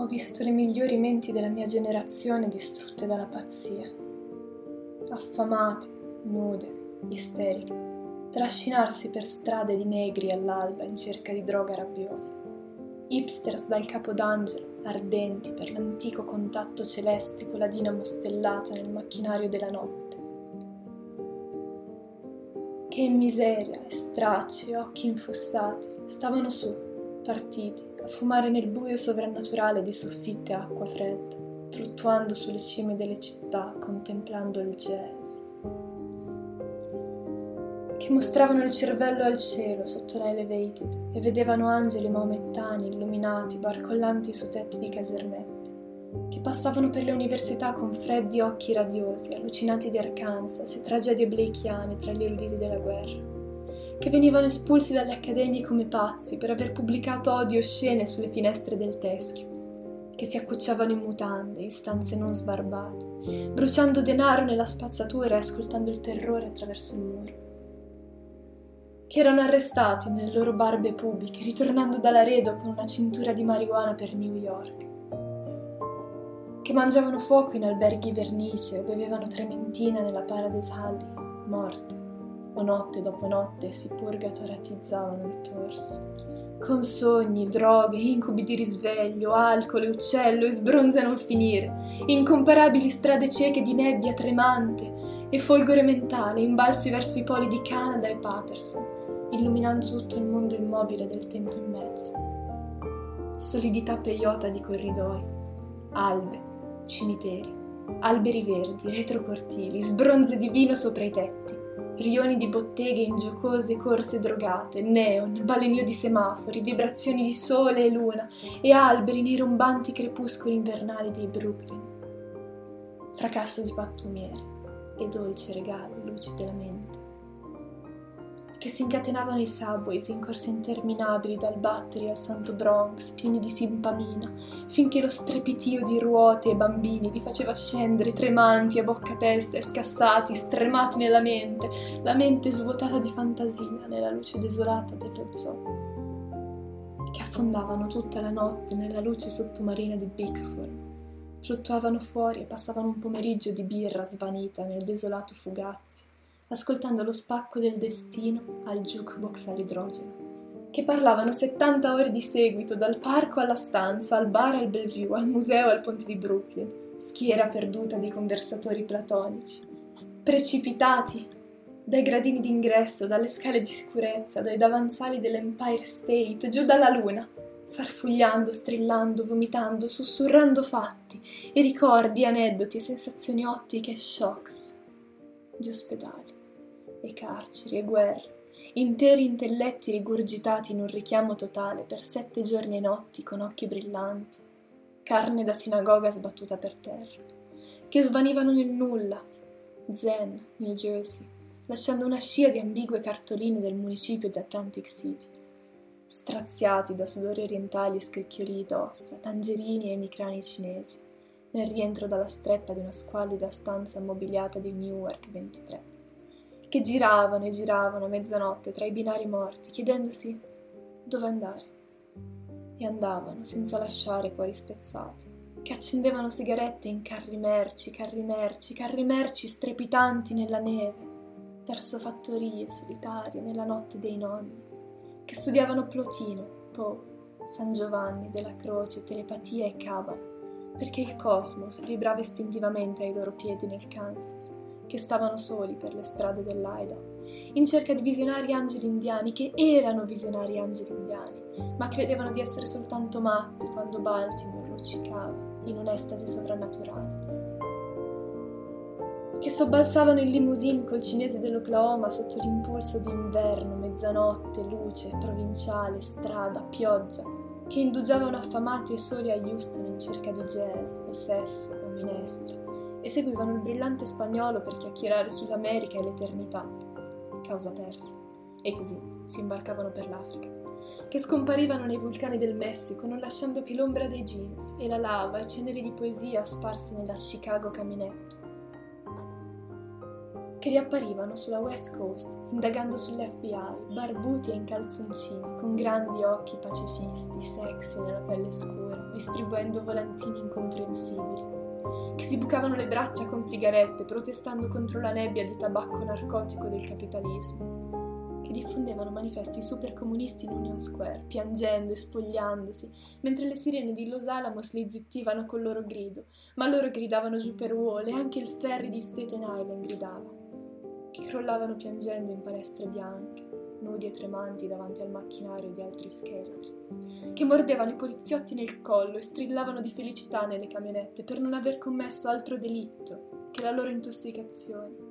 Ho visto le migliori menti della mia generazione distrutte dalla pazzia, affamate, nude, isteriche, trascinarsi per strade di negri all'alba in cerca di droga rabbiosa, hipsters dal capodangelo, ardenti per l'antico contatto celeste con la dinamo stellata nel macchinario della notte. Che miseria, e stracci occhi infossati stavano su partiti a fumare nel buio sovrannaturale di soffitte acqua fredda, fluttuando sulle cime delle città, contemplando il jazz. Che mostravano il cervello al cielo sotto la elevated e vedevano angeli maomettani illuminati, barcollanti su tetti di casermetti, che passavano per le università con freddi occhi radiosi, allucinati di Arkansas e tragedie bleichiane tra gli eruditi della guerra che venivano espulsi dalle accademie come pazzi per aver pubblicato odio scene sulle finestre del teschio, che si accucciavano in mutande, in stanze non sbarbate, bruciando denaro nella spazzatura e ascoltando il terrore attraverso il muro, che erano arrestati nelle loro barbe pubiche, ritornando dall'Aredo con una cintura di marijuana per New York, che mangiavano fuoco in alberghi vernice o bevevano trementina nella Paradise Alley, morte o notte dopo notte si purgatoratizzavano il torso. Con sogni, droghe, incubi di risveglio, alcol e uccello e sbronze a non finire, incomparabili strade cieche di nebbia tremante e folgore mentale, imbalzi verso i poli di Canada e Patterson, illuminando tutto il mondo immobile del tempo in mezzo. Solidità peiota di corridoi, albe, cimiteri, alberi verdi, retrocortili, sbronze di vino sopra i tetti, rioni di botteghe in giocose corse drogate, neon, balenio di semafori, vibrazioni di sole e luna e alberi nei rombanti crepuscoli invernali dei Brooklyn. Fracasso di pattumiere e dolci regali luci della mente che si incatenavano i subways in corse interminabili dal Battery al Santo Bronx, pieni di simpamina, finché lo strepitio di ruote e bambini li faceva scendere tremanti a bocca aperta e scassati, stremati nella mente, la mente svuotata di fantasia nella luce desolata dello zoo, che affondavano tutta la notte nella luce sottomarina di Bigford fluttuavano fuori e passavano un pomeriggio di birra svanita nel desolato Fugazzi, ascoltando lo spacco del destino al jukebox all'idrogeno, che parlavano 70 ore di seguito dal parco alla stanza, al bar al Bellevue, al museo al ponte di Brooklyn, schiera perduta di conversatori platonici, precipitati dai gradini d'ingresso, dalle scale di sicurezza, dai davanzali dell'Empire State, giù dalla luna, farfugliando, strillando, vomitando, sussurrando fatti e ricordi, aneddoti sensazioni ottiche e shocks di ospedali e carceri e guerre, interi intelletti rigurgitati in un richiamo totale per sette giorni e notti con occhi brillanti, carne da sinagoga sbattuta per terra, che svanivano nel nulla, Zen, New Jersey, lasciando una scia di ambigue cartoline del municipio di Atlantic City, straziati da sudori orientali e scricchioli d'ossa, tangerini e emicrani cinesi, nel rientro dalla streppa di una squallida stanza mobiliata di Newark 23 che giravano e giravano a mezzanotte tra i binari morti, chiedendosi dove andare. E andavano senza lasciare cuori spezzati, che accendevano sigarette in carri merci, carri merci, carri merci strepitanti nella neve, verso fattorie solitarie nella notte dei nonni, che studiavano Plotino, Poe, San Giovanni, della Croce, telepatia e cabala, perché il cosmos vibrava istintivamente ai loro piedi nel Kansas che stavano soli per le strade dell'Idaho, in cerca di visionari angeli indiani che erano visionari angeli indiani, ma credevano di essere soltanto matti quando Baltimore luccicava in un'estasi sovrannaturale. Che sobbalzavano in limousine col cinese dell'Oklahoma sotto l'impulso di inverno, mezzanotte, luce, provinciale, strada, pioggia, che indugiavano affamati e soli a Houston in cerca di jazz, o sesso, o minestra e seguivano il brillante spagnolo per chiacchierare sull'America e l'eternità. Causa persa. E così si imbarcavano per l'Africa, che scomparivano nei vulcani del Messico, non lasciando che l'ombra dei jeans e la lava e ceneri di poesia sparse nella Chicago caminetto. che riapparivano sulla West Coast, indagando sull'FBI, barbuti e in calzoncini, con grandi occhi pacifisti, sexy nella pelle scura, distribuendo volantini incomprensibili, che si bucavano le braccia con sigarette, protestando contro la nebbia di tabacco narcotico del capitalismo, che diffondevano manifesti supercomunisti in Union Square, piangendo e spogliandosi, mentre le sirene di Los Alamos li zittivano col loro grido, ma loro gridavano giù per Wall e anche il ferry di Staten Island gridava che crollavano piangendo in palestre bianche, nudi e tremanti davanti al macchinario di altri scheletri, che mordevano i poliziotti nel collo e strillavano di felicità nelle camionette per non aver commesso altro delitto che la loro intossicazione.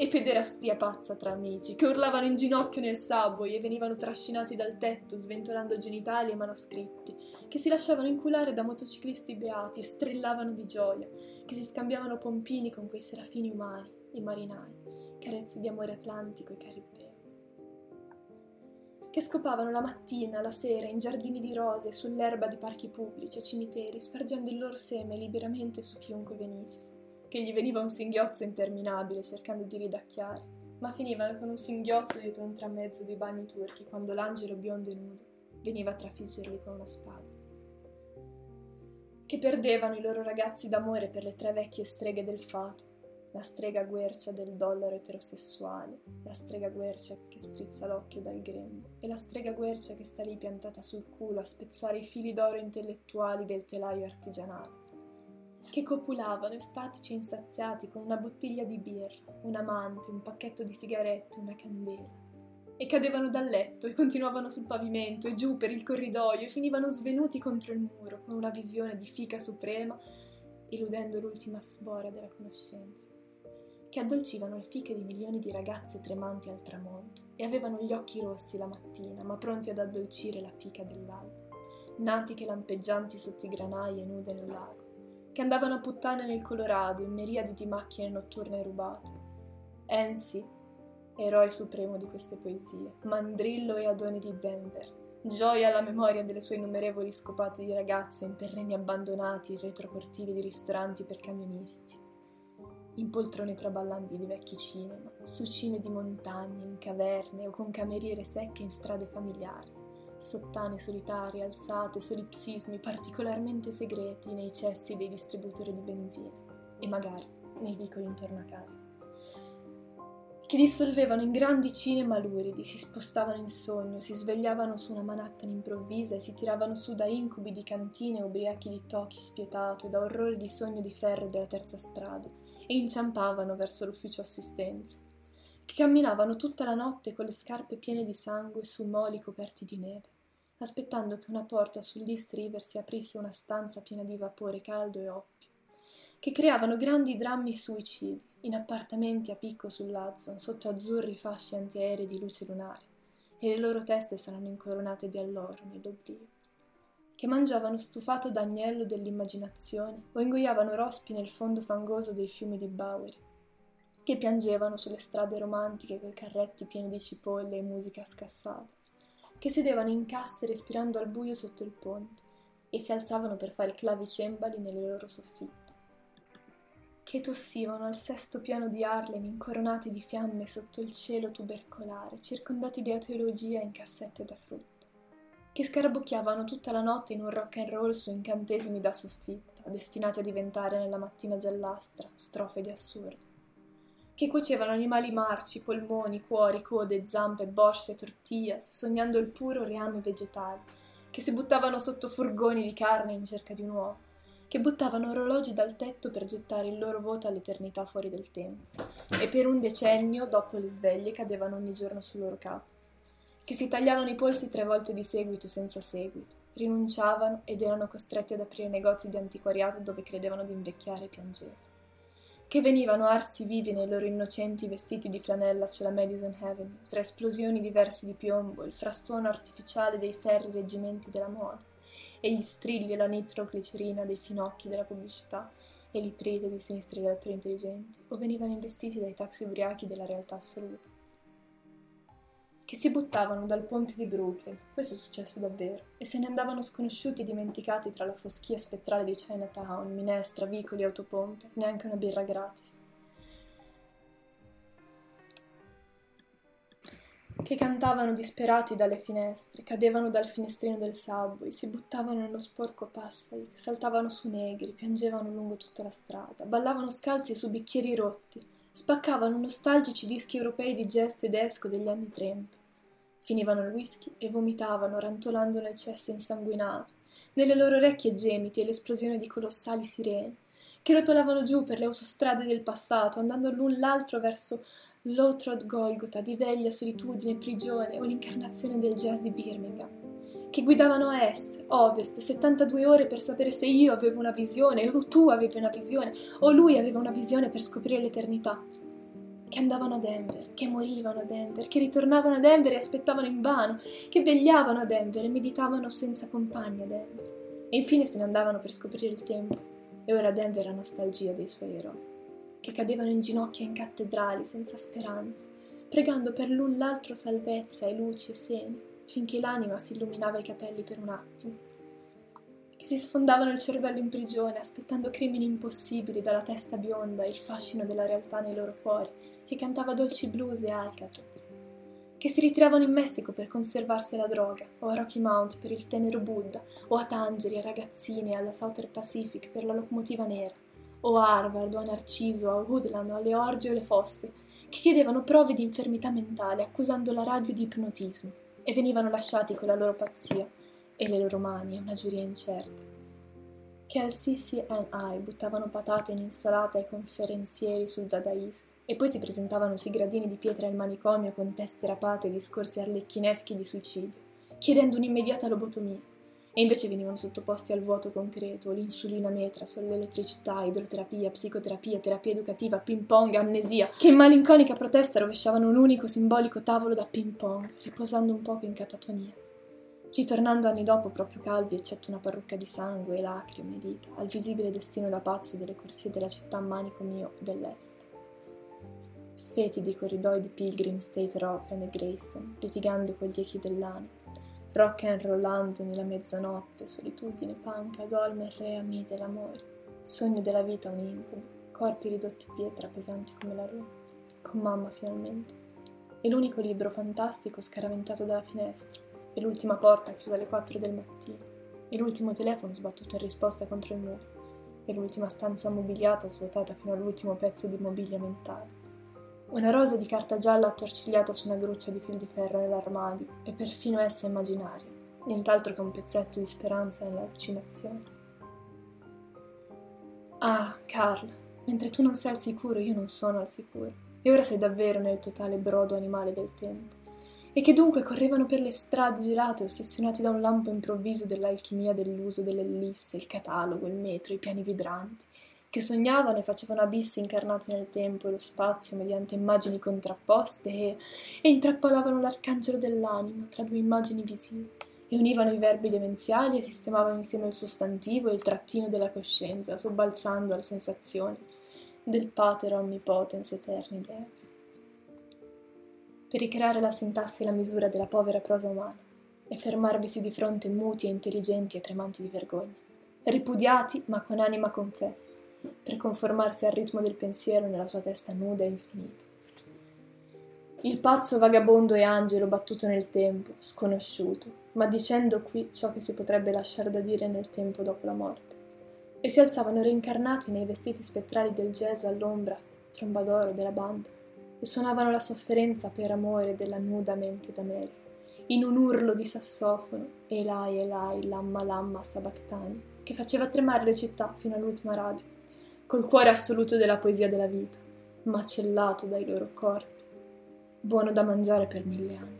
E pederastia pazza tra amici, che urlavano in ginocchio nel subway e venivano trascinati dal tetto sventolando genitali e manoscritti, che si lasciavano inculare da motociclisti beati e strillavano di gioia, che si scambiavano pompini con quei serafini umani, i marinai, carezze di amore atlantico e caribeo, che scopavano la mattina, la sera, in giardini di rose, sull'erba di parchi pubblici e cimiteri, spargendo il loro seme liberamente su chiunque venisse, che gli veniva un singhiozzo interminabile cercando di ridacchiare, ma finivano con un singhiozzo dietro un tramezzo di bagni turchi quando l'angelo biondo e nudo veniva a trafiggerli con una spada. Che perdevano i loro ragazzi d'amore per le tre vecchie streghe del fato, la strega guercia del dollaro eterosessuale, la strega guercia che strizza l'occhio dal grembo e la strega guercia che sta lì piantata sul culo a spezzare i fili d'oro intellettuali del telaio artigianale, che copulavano estatici insaziati con una bottiglia di birra, un amante, un pacchetto di sigarette, una candela. E cadevano dal letto e continuavano sul pavimento e giù per il corridoio e finivano svenuti contro il muro con una visione di fica suprema, eludendo l'ultima sbora della conoscenza che addolcivano le fiche di milioni di ragazze tremanti al tramonto e avevano gli occhi rossi la mattina, ma pronti ad addolcire la fica dell'alba, natiche lampeggianti sotto i granai e nude nel lago, che andavano a puttane nel Colorado in miriadi di macchine notturne rubate. Ensi, eroe supremo di queste poesie, mandrillo e adone di Denver, gioia alla memoria delle sue innumerevoli scopate di ragazze in terreni abbandonati e retrocortili di ristoranti per camionisti in poltrone traballanti di vecchi cinema, su cime di montagne, in caverne o con cameriere secche in strade familiari, sottane solitarie alzate, solipsismi particolarmente segreti nei cessi dei distributori di benzina e magari nei vicoli intorno a casa. Che dissolvevano in grandi cinema luridi, si spostavano in sogno, si svegliavano su una Manhattan improvvisa e si tiravano su da incubi di cantine ubriachi di tochi spietato e da orrori di sogno di ferro della terza strada e inciampavano verso l'ufficio assistenza, che camminavano tutta la notte con le scarpe piene di sangue su moli coperti di neve, aspettando che una porta sull'East River si aprisse una stanza piena di vapore caldo e oppio, che creavano grandi drammi suicidi in appartamenti a picco sull'Hudson sotto azzurri fasci antiaerei di luce lunare, e le loro teste saranno incoronate di alloro nell'oblio che mangiavano stufato d'agnello dell'immaginazione o ingoiavano rospi nel fondo fangoso dei fiumi di Bowery, che piangevano sulle strade romantiche coi carretti pieni di cipolle e musica scassata, che sedevano in casse respirando al buio sotto il ponte e si alzavano per fare clavicembali nelle loro soffitte, che tossivano al sesto piano di Harlem incoronati di fiamme sotto il cielo tubercolare, circondati di ateologia in cassette da frutta che scarabocchiavano tutta la notte in un rock and roll su incantesimi da soffitta, destinati a diventare nella mattina giallastra strofe di assurdo, che cuocevano animali marci, polmoni, cuori, code, zampe, borse, tortillas, sognando il puro reame vegetale, che si buttavano sotto furgoni di carne in cerca di un uovo, che buttavano orologi dal tetto per gettare il loro voto all'eternità fuori del tempo, e per un decennio, dopo le sveglie, cadevano ogni giorno sul loro capo che si tagliavano i polsi tre volte di seguito senza seguito, rinunciavano ed erano costretti ad aprire negozi di antiquariato dove credevano di invecchiare e piangere, che venivano arsi vivi nei loro innocenti vestiti di flanella sulla Madison Avenue, tra esplosioni diverse di piombo, il frastuono artificiale dei ferri reggimenti della moda, e gli strilli e la nitroglicerina dei finocchi della pubblicità, e l'iprite di sinistri elettori intelligenti, o venivano investiti dai taxi ubriachi della realtà assoluta che si buttavano dal ponte di Brooklyn, questo è successo davvero, e se ne andavano sconosciuti e dimenticati tra la foschia spettrale di Chinatown, minestra, vicoli, autopompe, neanche una birra gratis. che cantavano disperati dalle finestre, cadevano dal finestrino del subway, si buttavano nello sporco passai, saltavano su negri, piangevano lungo tutta la strada, ballavano scalzi su bicchieri rotti, spaccavano nostalgici dischi europei di jazz tedesco degli anni trenta. Finivano il whisky e vomitavano, rantolando nel cesso insanguinato, nelle loro orecchie gemiti e l'esplosione di colossali sirene, che rotolavano giù per le autostrade del passato, andando l'un l'altro verso l'Otrod Golgotha di veglia solitudine, prigione o l'incarnazione del jazz di Birmingham, che guidavano a est, ovest, 72 ore per sapere se io avevo una visione, o tu avevi una visione, o lui aveva una visione per scoprire l'eternità. Che andavano a Denver, che morivano a Denver, che ritornavano a Denver e aspettavano invano, che vegliavano a Denver e meditavano senza compagni a Denver. E infine se ne andavano per scoprire il tempo. E ora Denver ha nostalgia dei suoi eroi che cadevano in ginocchio in cattedrali senza speranze, pregando per l'un l'altro salvezza e luci e seni, finché l'anima si illuminava i capelli per un attimo, che si sfondavano il cervello in prigione, aspettando crimini impossibili dalla testa bionda e il fascino della realtà nei loro cuori, che cantava dolci blues e Alcatraz, che si ritiravano in Messico per conservarsi la droga, o a Rocky Mount per il tenero Buddha, o a Tangeri, a ragazzine, alla Southern Pacific per la locomotiva nera, o a Harvard, o a Narciso, a Woodland, o alle orge o alle fosse, che chiedevano prove di infermità mentale accusando la radio di ipnotismo e venivano lasciati con la loro pazzia e le loro mani a una giuria incerta. Che al CCNI buttavano patate in insalata ai conferenzieri sul dadaismo e poi si presentavano sui gradini di pietra al manicomio con teste rapate e discorsi arlecchineschi di suicidio, chiedendo un'immediata lobotomia e invece venivano sottoposti al vuoto concreto, l'insulina metrazol, l'elettricità, idroterapia, psicoterapia, terapia educativa, ping pong, amnesia, che in malinconica protesta rovesciavano un unico simbolico tavolo da ping pong, riposando un poco in catatonia. Ritornando anni dopo proprio calvi, eccetto una parrucca di sangue e lacrime dita, al visibile destino da pazzo delle corsie della città manicomio dell'est. Fetidi corridoi di Pilgrim, State Rockland e Greystone, litigando con gli echi dell'anima. Rock and rollando nella mezzanotte, solitudine, panca, dolme, rea, mite, l'amore, sogno della vita un incubo, corpi ridotti pietra, pesanti come la luna, con mamma finalmente, e l'unico libro fantastico scaraventato dalla finestra, e l'ultima porta chiusa alle quattro del mattino, e l'ultimo telefono sbattuto in risposta contro il muro, e l'ultima stanza mobiliata svuotata fino all'ultimo pezzo di mobilia mentale. Una rosa di carta gialla attorcigliata su una gruccia di fil di ferro nell'armadio, e perfino essa immaginaria, nient'altro che un pezzetto di speranza nell'allucinazione. Ah, Carl, mentre tu non sei al sicuro, io non sono al sicuro, e ora sei davvero nel totale brodo animale del tempo. E che dunque correvano per le strade gelate, ossessionati da un lampo improvviso dell'alchimia dell'uso dell'ellisse, il catalogo, il metro, i piani vibranti, che sognavano e facevano abissi incarnati nel tempo e lo spazio mediante immagini contrapposte e, e intrappolavano l'arcangelo dell'anima tra due immagini visive e univano i verbi demenziali e sistemavano insieme il sostantivo e il trattino della coscienza, sobbalzando alla sensazione del pater omnipotens eterni Deus. Per ricreare la sintassi e la misura della povera prosa umana e fermarvisi di fronte muti e intelligenti e tremanti di vergogna, ripudiati ma con anima confessa, per conformarsi al ritmo del pensiero nella sua testa nuda e infinita. Il pazzo vagabondo e angelo battuto nel tempo, sconosciuto, ma dicendo qui ciò che si potrebbe lasciare da dire nel tempo dopo la morte. E si alzavano reincarnati nei vestiti spettrali del jazz all'ombra, trombadoro della banda, e suonavano la sofferenza per amore della nuda mente d'America, in un urlo di sassofono, Elai, Elai, Lamma, Lamma, Sabactani, che faceva tremare le città fino all'ultima radio col cuore assoluto della poesia della vita, macellato dai loro corpi, buono da mangiare per mille anni.